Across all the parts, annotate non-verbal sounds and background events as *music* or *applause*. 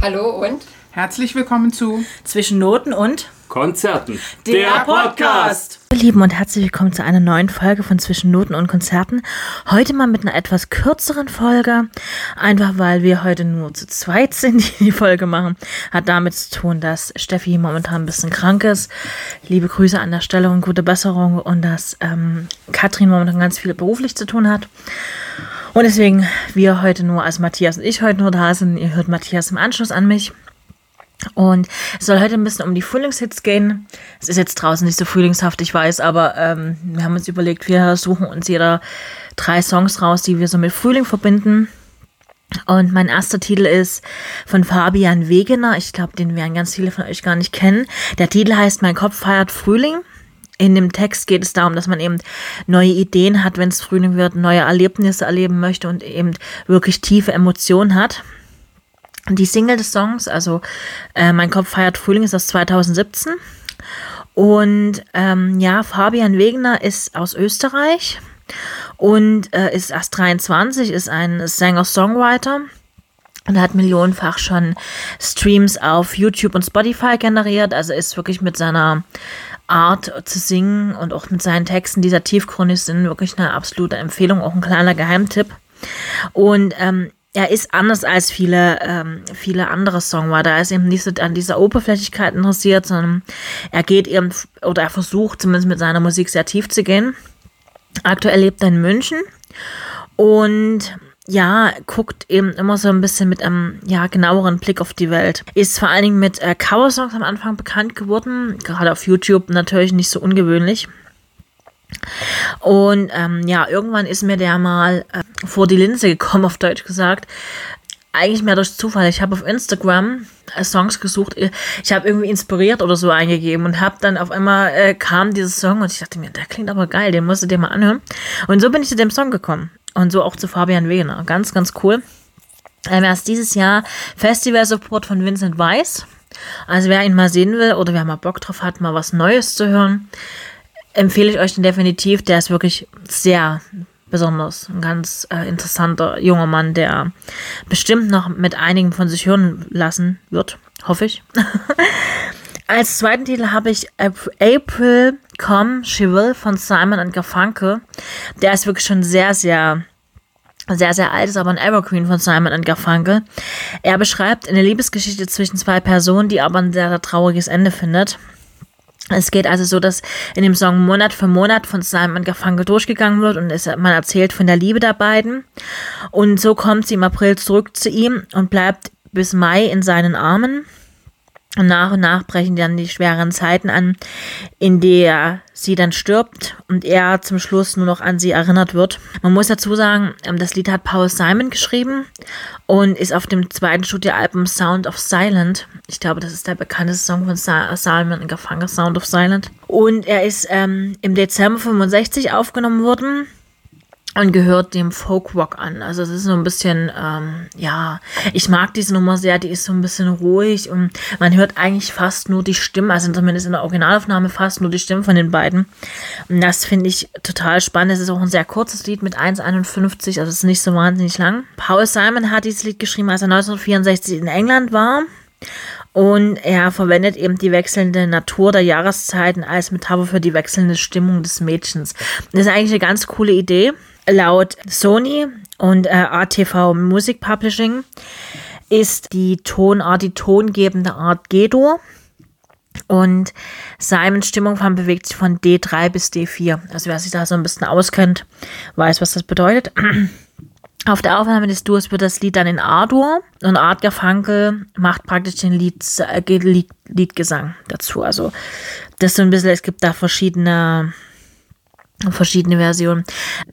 Hallo und Herzlich willkommen zu Zwischen Noten und Konzerten. der Podcast. Ihr Lieben und herzlich willkommen zu einer neuen Folge von Zwischen Noten und Konzerten. Heute mal mit einer etwas kürzeren Folge. Einfach weil wir heute nur zu zweit sind, die die Folge machen. Hat damit zu tun, dass Steffi momentan ein bisschen krank ist. Liebe Grüße an der Stelle und gute Besserung. Und dass ähm, Katrin momentan ganz viel beruflich zu tun hat. Und deswegen wir heute nur, also Matthias und ich heute nur da sind. Ihr hört Matthias im Anschluss an mich. Und es soll heute ein bisschen um die Frühlingshits gehen. Es ist jetzt draußen nicht so frühlingshaft, ich weiß, aber ähm, wir haben uns überlegt, wir suchen uns jeder drei Songs raus, die wir so mit Frühling verbinden. Und mein erster Titel ist von Fabian Wegener. Ich glaube, den werden ganz viele von euch gar nicht kennen. Der Titel heißt Mein Kopf feiert Frühling. In dem Text geht es darum, dass man eben neue Ideen hat, wenn es Frühling wird, neue Erlebnisse erleben möchte und eben wirklich tiefe Emotionen hat. Die Single des Songs, also äh, Mein Kopf feiert Frühling, ist aus 2017. Und ähm, ja, Fabian Wegener ist aus Österreich und äh, ist erst 23, ist ein Sänger-Songwriter und hat millionenfach schon Streams auf YouTube und Spotify generiert. Also ist wirklich mit seiner Art zu singen und auch mit seinen Texten, dieser tiefgründig sind, wirklich eine absolute Empfehlung, auch ein kleiner Geheimtipp. Und ähm, er ist anders als viele, ähm, viele andere Songwriter. Er ist eben nicht so an dieser Oberflächlichkeit interessiert, sondern er geht eben, oder er versucht zumindest mit seiner Musik sehr tief zu gehen. Aktuell lebt er in München und ja, guckt eben immer so ein bisschen mit einem ja, genaueren Blick auf die Welt. Ist vor allen Dingen mit äh, Coversongs am Anfang bekannt geworden, gerade auf YouTube natürlich nicht so ungewöhnlich. Und ähm, ja, irgendwann ist mir der mal äh, vor die Linse gekommen, *laughs* auf Deutsch gesagt. Eigentlich mehr durch Zufall. Ich habe auf Instagram äh, Songs gesucht. Ich habe irgendwie inspiriert oder so eingegeben und habe dann auf einmal äh, kam dieses Song und ich dachte mir, der klingt aber geil, den musst du dir mal anhören. Und so bin ich zu dem Song gekommen. Und so auch zu Fabian Wegener. Ganz, ganz cool. Ähm, erst dieses Jahr Festival-Support von Vincent Weiss. Also wer ihn mal sehen will oder wer mal Bock drauf hat, mal was Neues zu hören, empfehle ich euch den definitiv. Der ist wirklich sehr besonders. Ein ganz äh, interessanter junger Mann, der bestimmt noch mit einigen von sich hören lassen wird. Hoffe ich. *laughs* Als zweiten Titel habe ich April Come She Will von Simon Garfunkel. Der ist wirklich schon sehr, sehr sehr, sehr alt, ist aber ein Evergreen von Simon Garfunkel. Er beschreibt eine Liebesgeschichte zwischen zwei Personen, die aber ein sehr trauriges Ende findet. Es geht also so, dass in dem Song Monat für Monat von Simon Garfunkel durchgegangen wird und es, man erzählt von der Liebe der beiden. Und so kommt sie im April zurück zu ihm und bleibt bis Mai in seinen Armen. Und nach und nach brechen dann die schweren Zeiten an, in der sie dann stirbt und er zum Schluss nur noch an sie erinnert wird. Man muss dazu sagen, ähm, das Lied hat Paul Simon geschrieben und ist auf dem zweiten Studioalbum Sound of Silent. Ich glaube, das ist der bekannteste Song von Simon Garfunkel, Sound of Silent. Und er ist ähm, im Dezember 65 aufgenommen worden und gehört dem Folkrock an. Also es ist so ein bisschen, ähm, ja, ich mag diese Nummer sehr, die ist so ein bisschen ruhig und man hört eigentlich fast nur die Stimmen, also zumindest in der Originalaufnahme fast nur die Stimmen von den beiden. Und das finde ich total spannend. Es ist auch ein sehr kurzes Lied mit 1,51, also es ist nicht so wahnsinnig lang. Paul Simon hat dieses Lied geschrieben, als er 1964 in England war. Und er verwendet eben die wechselnde Natur der Jahreszeiten als Metapher für die wechselnde Stimmung des Mädchens. Das ist eigentlich eine ganz coole Idee laut Sony und äh, ATV Music Publishing ist die Tonart, die tongebende Art G-Dur. Und Simons Stimmungsfarben bewegt sich von D3 bis D4. Also wer sich da so ein bisschen auskennt, weiß, was das bedeutet. *clears throat* Auf der Aufnahme des Duos wird das Lied dann in A-Dur und Art Garfunkel macht praktisch den Lied, äh, Lied, Liedgesang dazu. Also das so ein bisschen, es gibt da verschiedene verschiedene Versionen.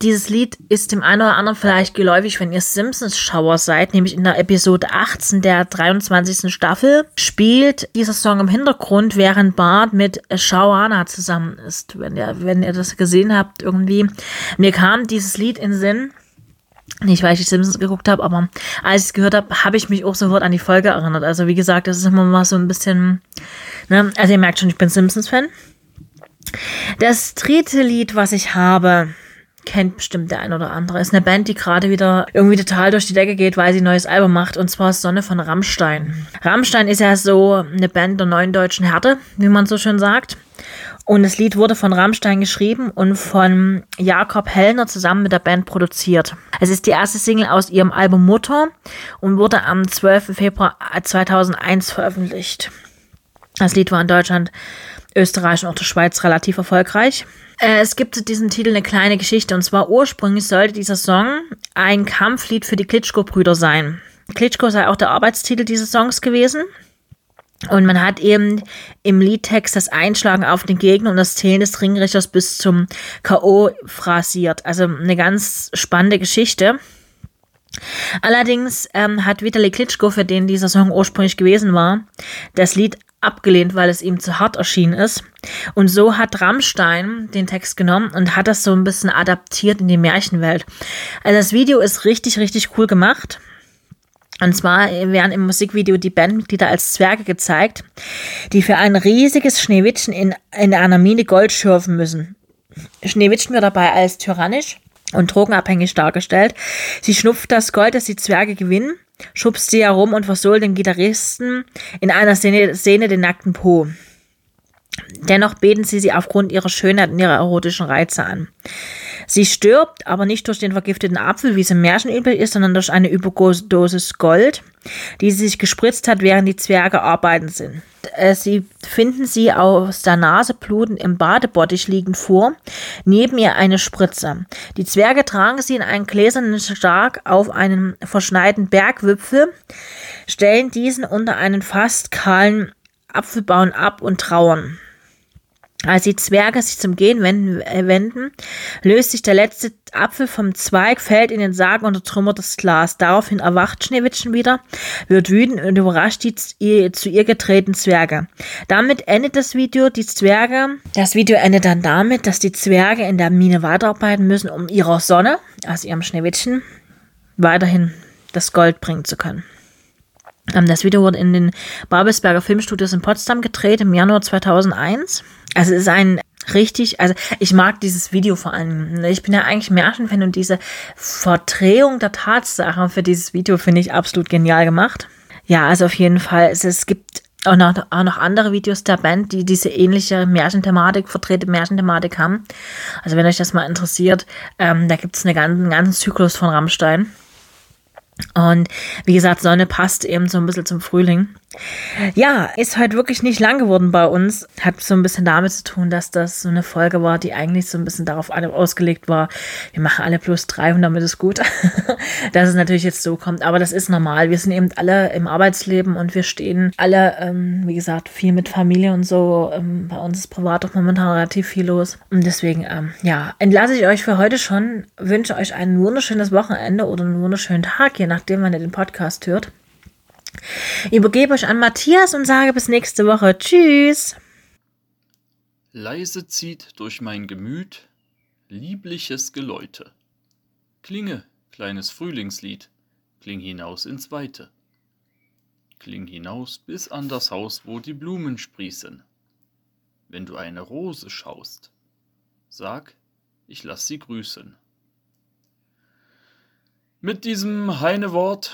Dieses Lied ist dem einen oder anderen vielleicht geläufig, wenn ihr Simpsons-Schauer seid, nämlich in der Episode 18 der 23. Staffel spielt dieser Song im Hintergrund, während Bart mit Shawana zusammen ist. Wenn ihr, wenn ihr das gesehen habt, irgendwie. Mir kam dieses Lied in Sinn. Nicht, weil ich die Simpsons geguckt habe, aber als ich es gehört habe, habe ich mich auch sofort an die Folge erinnert. Also wie gesagt, das ist immer mal so ein bisschen, ne? also ihr merkt schon, ich bin Simpsons-Fan. Das dritte Lied, was ich habe, kennt bestimmt der ein oder andere. Ist eine Band, die gerade wieder irgendwie total durch die Decke geht, weil sie ein neues Album macht und zwar Sonne von Rammstein. Rammstein ist ja so eine Band der neuen deutschen Härte, wie man so schön sagt. Und das Lied wurde von Rammstein geschrieben und von Jakob Hellner zusammen mit der Band produziert. Es ist die erste Single aus ihrem Album Mutter und wurde am 12. Februar 2001 veröffentlicht. Das Lied war in Deutschland, Österreich und auch der Schweiz relativ erfolgreich. Äh, es gibt zu diesem Titel eine kleine Geschichte und zwar ursprünglich sollte dieser Song ein Kampflied für die Klitschko-Brüder sein. Klitschko sei auch der Arbeitstitel dieses Songs gewesen. Und man hat eben im Liedtext das Einschlagen auf den Gegner und das Zählen des Ringrichters bis zum K.O. phrasiert. Also eine ganz spannende Geschichte. Allerdings ähm, hat Vitali Klitschko, für den dieser Song ursprünglich gewesen war, das Lied abgelehnt, weil es ihm zu hart erschienen ist. Und so hat Rammstein den Text genommen und hat das so ein bisschen adaptiert in die Märchenwelt. Also das Video ist richtig, richtig cool gemacht. Und zwar werden im Musikvideo die Bandmitglieder als Zwerge gezeigt, die für ein riesiges Schneewittchen in, in einer Mine Gold schürfen müssen. Schneewittchen wird dabei als tyrannisch und drogenabhängig dargestellt. Sie schnupft das Gold, das die Zwerge gewinnen, schubst sie herum und versohlt dem Gitarristen in einer Szene, Szene den nackten Po. Dennoch beten sie sie aufgrund ihrer Schönheit und ihrer erotischen Reize an. Sie stirbt, aber nicht durch den vergifteten Apfel, wie es im Märchen üblich ist, sondern durch eine Überdosis Gold, die sie sich gespritzt hat, während die Zwerge arbeiten sind. Äh, sie finden sie aus der Nase blutend im Badebottich liegend vor, neben ihr eine Spritze. Die Zwerge tragen sie in einen gläsernen Stark auf einen verschneiten Bergwipfel, stellen diesen unter einen fast kahlen Apfelbaum ab und trauern. Als die Zwerge sich zum Gehen wenden, äh, wenden, löst sich der letzte Apfel vom Zweig, fällt in den Sarg und zertrümmert das Glas. Daraufhin erwacht Schneewittchen wieder, wird wütend und überrascht die zu ihr getretenen Zwerge. Damit endet das Video. Die Zwerge, das Video endet dann damit, dass die Zwerge in der Mine weiterarbeiten müssen, um ihrer Sonne, also ihrem Schneewittchen, weiterhin das Gold bringen zu können. Ähm, das Video wurde in den Babelsberger Filmstudios in Potsdam gedreht im Januar 2001. Also es ist ein richtig, also ich mag dieses Video vor allem. Ich bin ja eigentlich Märchenfan und diese Verdrehung der Tatsachen für dieses Video finde ich absolut genial gemacht. Ja, also auf jeden Fall, es, es gibt auch noch, auch noch andere Videos der Band, die diese ähnliche Märchenthematik, verdrehte Märchenthematik haben. Also wenn euch das mal interessiert, ähm, da gibt es eine ganzen, einen ganzen Zyklus von Rammstein. Und wie gesagt, Sonne passt eben so ein bisschen zum Frühling. Ja, ist heute wirklich nicht lang geworden bei uns. Hat so ein bisschen damit zu tun, dass das so eine Folge war, die eigentlich so ein bisschen darauf ausgelegt war, wir machen alle plus drei und damit ist gut. *laughs* dass es natürlich jetzt so kommt. Aber das ist normal. Wir sind eben alle im Arbeitsleben und wir stehen alle, ähm, wie gesagt, viel mit Familie und so. Ähm, bei uns ist privat auch momentan relativ viel los. Und deswegen, ähm, ja, entlasse ich euch für heute schon. Wünsche euch ein wunderschönes Wochenende oder einen wunderschönen Tag, je nachdem, wann ihr den Podcast hört. Übergebe euch an Matthias und sage bis nächste Woche. Tschüss. Leise zieht durch mein Gemüt liebliches Geläute. Klinge, kleines Frühlingslied, kling hinaus ins Weite. Kling hinaus bis an das Haus, wo die Blumen sprießen. Wenn du eine Rose schaust, sag, ich lass sie grüßen. Mit diesem Heinewort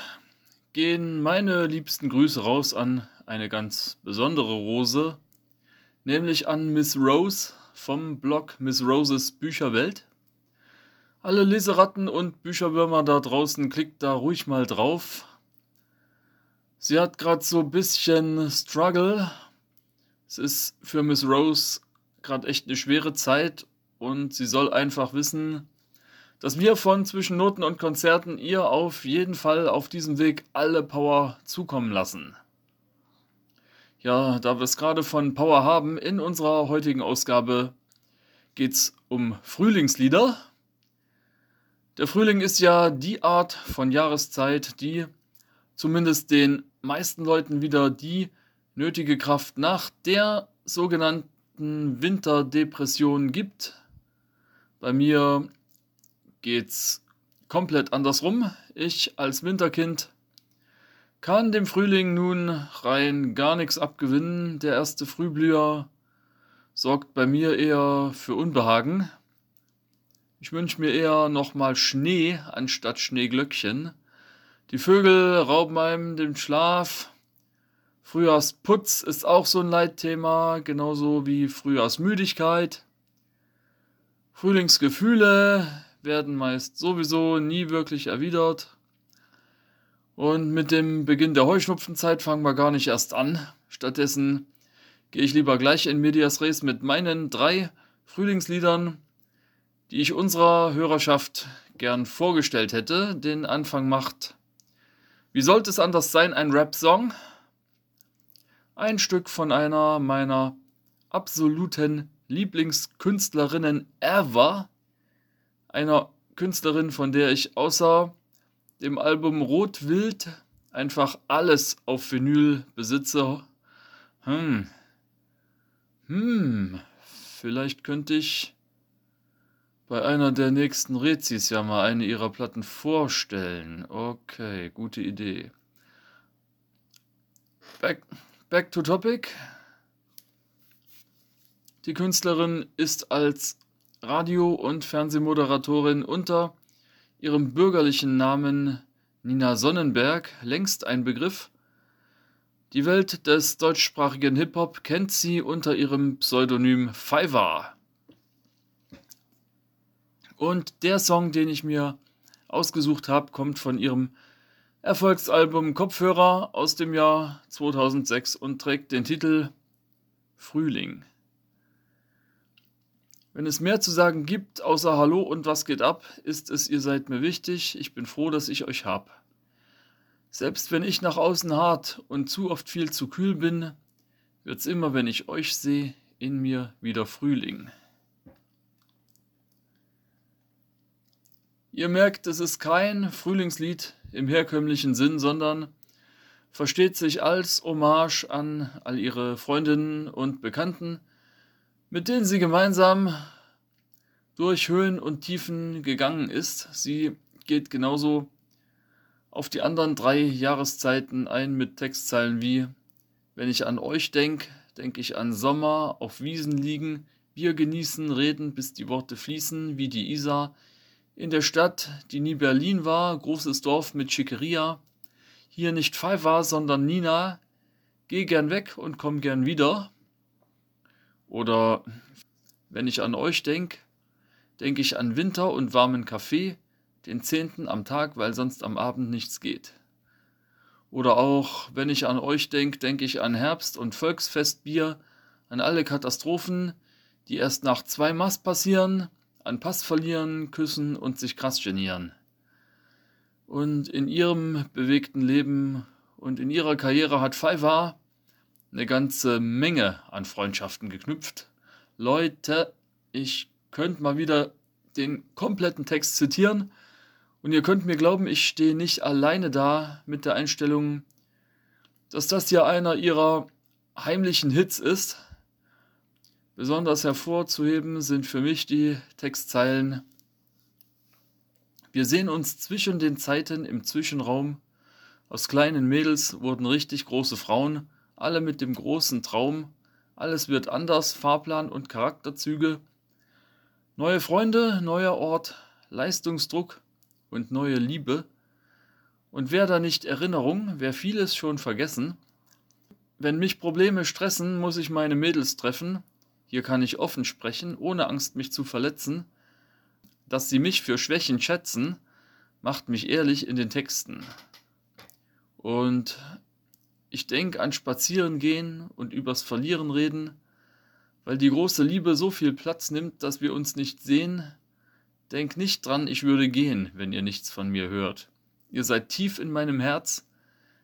gehen meine liebsten Grüße raus an eine ganz besondere Rose, nämlich an Miss Rose vom Blog Miss Roses Bücherwelt. Alle Leseratten und Bücherwürmer da draußen, klickt da ruhig mal drauf. Sie hat gerade so ein bisschen Struggle. Es ist für Miss Rose gerade echt eine schwere Zeit und sie soll einfach wissen, dass wir von zwischen Noten und Konzerten ihr auf jeden Fall auf diesem Weg alle Power zukommen lassen. Ja, da wir es gerade von Power haben, in unserer heutigen Ausgabe geht es um Frühlingslieder. Der Frühling ist ja die Art von Jahreszeit, die zumindest den meisten Leuten wieder die nötige Kraft nach der sogenannten Winterdepression gibt. Bei mir geht's komplett andersrum. Ich als Winterkind kann dem Frühling nun rein gar nichts abgewinnen. Der erste Frühblüher sorgt bei mir eher für Unbehagen. Ich wünsche mir eher nochmal Schnee anstatt Schneeglöckchen. Die Vögel rauben einem den Schlaf. Frühjahrsputz ist auch so ein Leitthema, genauso wie Frühjahrsmüdigkeit. Frühlingsgefühle werden meist sowieso nie wirklich erwidert. Und mit dem Beginn der Heuschnupfenzeit fangen wir gar nicht erst an. Stattdessen gehe ich lieber gleich in Medias Res mit meinen drei Frühlingsliedern, die ich unserer Hörerschaft gern vorgestellt hätte. Den Anfang macht, wie sollte es anders sein, ein Rap-Song? Ein Stück von einer meiner absoluten Lieblingskünstlerinnen ever. Einer Künstlerin, von der ich außer dem Album Rotwild einfach alles auf Vinyl besitze. Hm. Hm. Vielleicht könnte ich bei einer der nächsten Rezis ja mal eine ihrer Platten vorstellen. Okay, gute Idee. Back, back to topic. Die Künstlerin ist als Radio- und Fernsehmoderatorin unter ihrem bürgerlichen Namen Nina Sonnenberg längst ein Begriff. Die Welt des deutschsprachigen Hip-Hop kennt sie unter ihrem Pseudonym Fiverr. Und der Song, den ich mir ausgesucht habe, kommt von ihrem Erfolgsalbum Kopfhörer aus dem Jahr 2006 und trägt den Titel Frühling. Wenn es mehr zu sagen gibt, außer Hallo und was geht ab, ist es, ihr seid mir wichtig, ich bin froh, dass ich euch hab. Selbst wenn ich nach außen hart und zu oft viel zu kühl bin, wird's immer, wenn ich euch sehe, in mir wieder Frühling. Ihr merkt, es ist kein Frühlingslied im herkömmlichen Sinn, sondern versteht sich als Hommage an all ihre Freundinnen und Bekannten, mit denen sie gemeinsam durch Höhen und Tiefen gegangen ist. Sie geht genauso auf die anderen drei Jahreszeiten ein mit Textzeilen wie Wenn ich an euch denk, denk ich an Sommer, auf Wiesen liegen, Bier genießen, reden, bis die Worte fließen, wie die Isar, in der Stadt, die nie Berlin war, großes Dorf mit Schickeria. Hier nicht Pfeiffer, sondern Nina. Geh gern weg und komm gern wieder. Oder wenn ich an euch denk, denk ich an Winter und warmen Kaffee, den zehnten am Tag, weil sonst am Abend nichts geht. Oder auch, wenn ich an euch denk, denk ich an Herbst und Volksfestbier, an alle Katastrophen, die erst nach zwei Mast passieren, an Pass verlieren, küssen und sich krass genieren. Und in ihrem bewegten Leben und in ihrer Karriere hat Pfeiffer eine ganze Menge an Freundschaften geknüpft. Leute, ich könnte mal wieder den kompletten Text zitieren und ihr könnt mir glauben, ich stehe nicht alleine da mit der Einstellung, dass das hier einer ihrer heimlichen Hits ist, Besonders hervorzuheben sind für mich die Textzeilen. Wir sehen uns zwischen den Zeiten im Zwischenraum. Aus kleinen Mädels wurden richtig große Frauen, alle mit dem großen Traum. Alles wird anders, Fahrplan und Charakterzüge. Neue Freunde, neuer Ort, Leistungsdruck und neue Liebe. Und wer da nicht Erinnerung, wer vieles schon vergessen. Wenn mich Probleme stressen, muss ich meine Mädels treffen, hier kann ich offen sprechen, ohne Angst, mich zu verletzen. Dass sie mich für Schwächen schätzen, macht mich ehrlich in den Texten. Und ich denke an Spazieren gehen und übers Verlieren reden, weil die große Liebe so viel Platz nimmt, dass wir uns nicht sehen. Denk nicht dran, ich würde gehen, wenn ihr nichts von mir hört. Ihr seid tief in meinem Herz.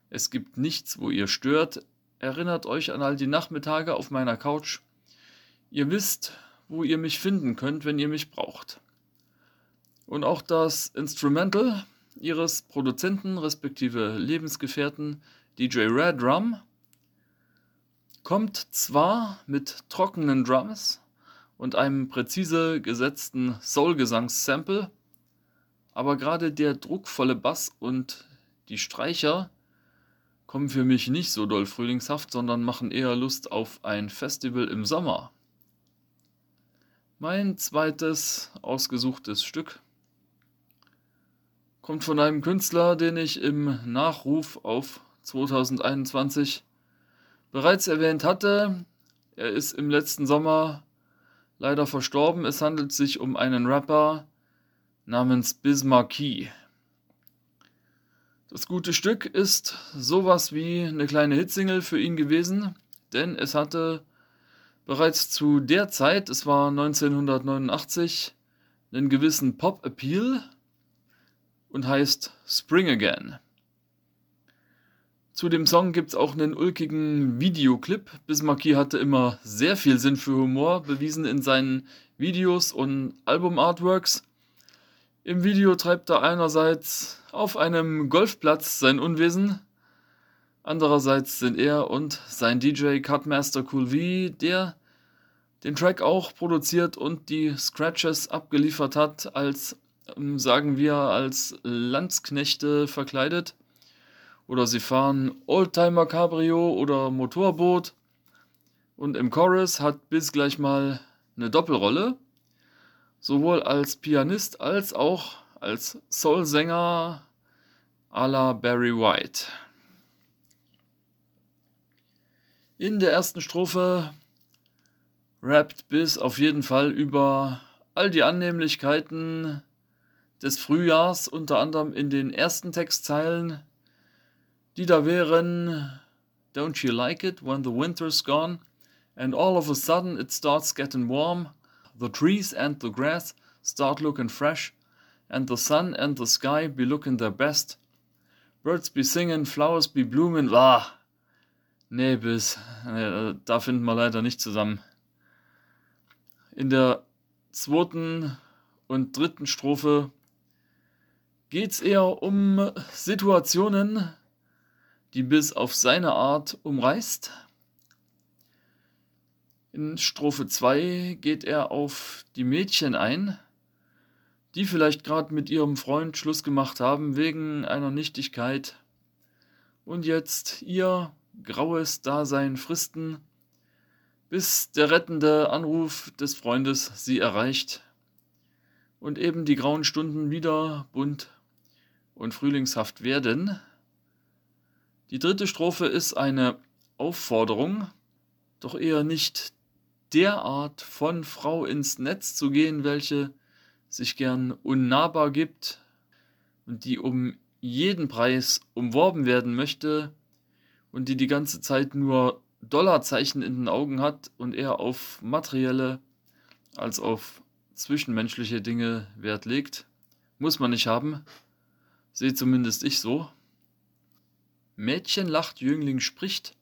Es gibt nichts, wo ihr stört. Erinnert euch an all die Nachmittage auf meiner Couch. Ihr wisst, wo ihr mich finden könnt, wenn ihr mich braucht. Und auch das Instrumental ihres Produzenten respektive Lebensgefährten DJ Red Drum kommt zwar mit trockenen Drums und einem präzise gesetzten Soul-Gesangs-Sample, aber gerade der druckvolle Bass und die Streicher kommen für mich nicht so doll frühlingshaft, sondern machen eher Lust auf ein Festival im Sommer. Mein zweites ausgesuchtes Stück kommt von einem Künstler, den ich im Nachruf auf 2021 bereits erwähnt hatte. Er ist im letzten Sommer leider verstorben. Es handelt sich um einen Rapper namens Bismarcky. Das gute Stück ist sowas wie eine kleine Hitsingle für ihn gewesen, denn es hatte bereits zu der Zeit, es war 1989, einen gewissen Pop-Appeal und heißt Spring Again. Zu dem Song gibt es auch einen ulkigen Videoclip. Bismarcky hatte immer sehr viel Sinn für Humor, bewiesen in seinen Videos und Album-Artworks. Im Video treibt er einerseits auf einem Golfplatz sein Unwesen, Andererseits sind er und sein DJ Cutmaster Cool V, der den Track auch produziert und die Scratches abgeliefert hat, als, ähm, sagen wir, als Landsknechte verkleidet. Oder sie fahren Oldtimer Cabrio oder Motorboot. Und im Chorus hat Biz gleich mal eine Doppelrolle. Sowohl als Pianist als auch als Soul-Sänger à la Barry White. In der ersten Strophe rappt Biss auf jeden Fall über all die Annehmlichkeiten des Frühjahrs, unter anderem in den ersten Textzeilen, die da wären Don't you like it when the winter's gone and all of a sudden it starts getting warm? The trees and the grass start looking fresh and the sun and the sky be looking their best. Birds be singing, flowers be blooming. Wah! Nee, bis. Nee, da finden wir leider nicht zusammen. In der zweiten und dritten Strophe geht es eher um Situationen, die bis auf seine Art umreißt. In Strophe 2 geht er auf die Mädchen ein, die vielleicht gerade mit ihrem Freund Schluss gemacht haben wegen einer Nichtigkeit und jetzt ihr graues Dasein fristen, bis der rettende Anruf des Freundes sie erreicht und eben die grauen Stunden wieder bunt und frühlingshaft werden. Die dritte Strophe ist eine Aufforderung, doch eher nicht derart von Frau ins Netz zu gehen, welche sich gern unnahbar gibt und die um jeden Preis umworben werden möchte, und die die ganze Zeit nur Dollarzeichen in den Augen hat und eher auf materielle als auf zwischenmenschliche Dinge Wert legt. Muss man nicht haben. Sehe zumindest ich so. Mädchen lacht, Jüngling spricht.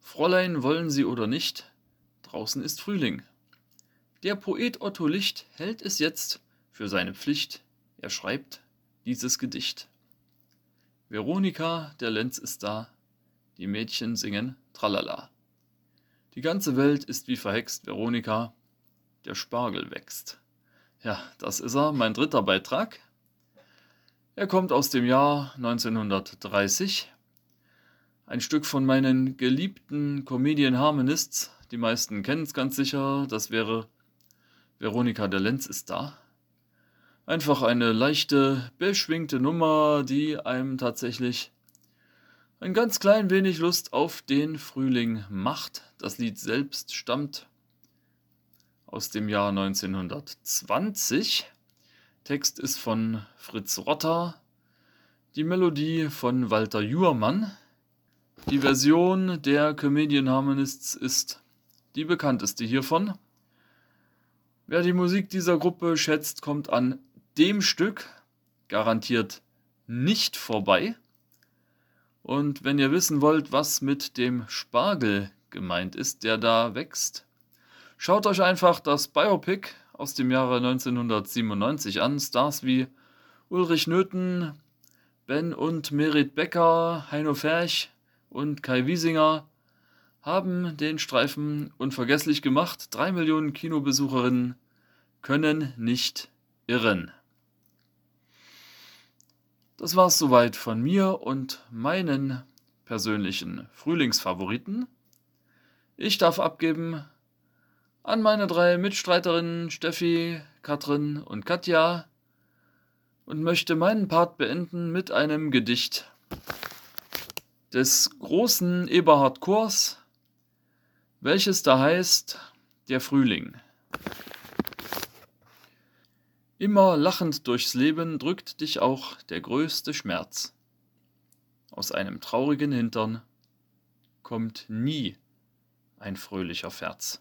Fräulein wollen sie oder nicht. Draußen ist Frühling. Der Poet Otto Licht hält es jetzt für seine Pflicht. Er schreibt dieses Gedicht. Veronika, der Lenz ist da, die Mädchen singen Tralala. Die ganze Welt ist wie verhext, Veronika. Der Spargel wächst. Ja, das ist er, mein dritter Beitrag. Er kommt aus dem Jahr 1930. Ein Stück von meinen geliebten Comedian Harmonists. Die meisten kennen es ganz sicher. Das wäre Veronika der Lenz ist da. Einfach eine leichte, beschwingte Nummer, die einem tatsächlich ein ganz klein wenig Lust auf den Frühling macht. Das Lied selbst stammt aus dem Jahr 1920. Text ist von Fritz Rotter. Die Melodie von Walter Juhrmann. Die Version der Comedian Harmonists ist die bekannteste hiervon. Wer die Musik dieser Gruppe schätzt, kommt an dem Stück garantiert nicht vorbei. Und wenn ihr wissen wollt, was mit dem Spargel gemeint ist, der da wächst, schaut euch einfach das Biopic aus dem Jahre 1997 an. Stars wie Ulrich Nöthen, Ben und Merit Becker, Heino Ferch und Kai Wiesinger haben den Streifen unvergesslich gemacht. Drei Millionen Kinobesucherinnen können nicht irren. Das war's soweit von mir und meinen persönlichen Frühlingsfavoriten. Ich darf abgeben an meine drei Mitstreiterinnen Steffi, Katrin und Katja und möchte meinen Part beenden mit einem Gedicht des großen Eberhard Kors, welches da heißt Der Frühling. Immer lachend durchs Leben drückt dich auch der größte Schmerz. Aus einem traurigen Hintern kommt nie ein fröhlicher Ferz.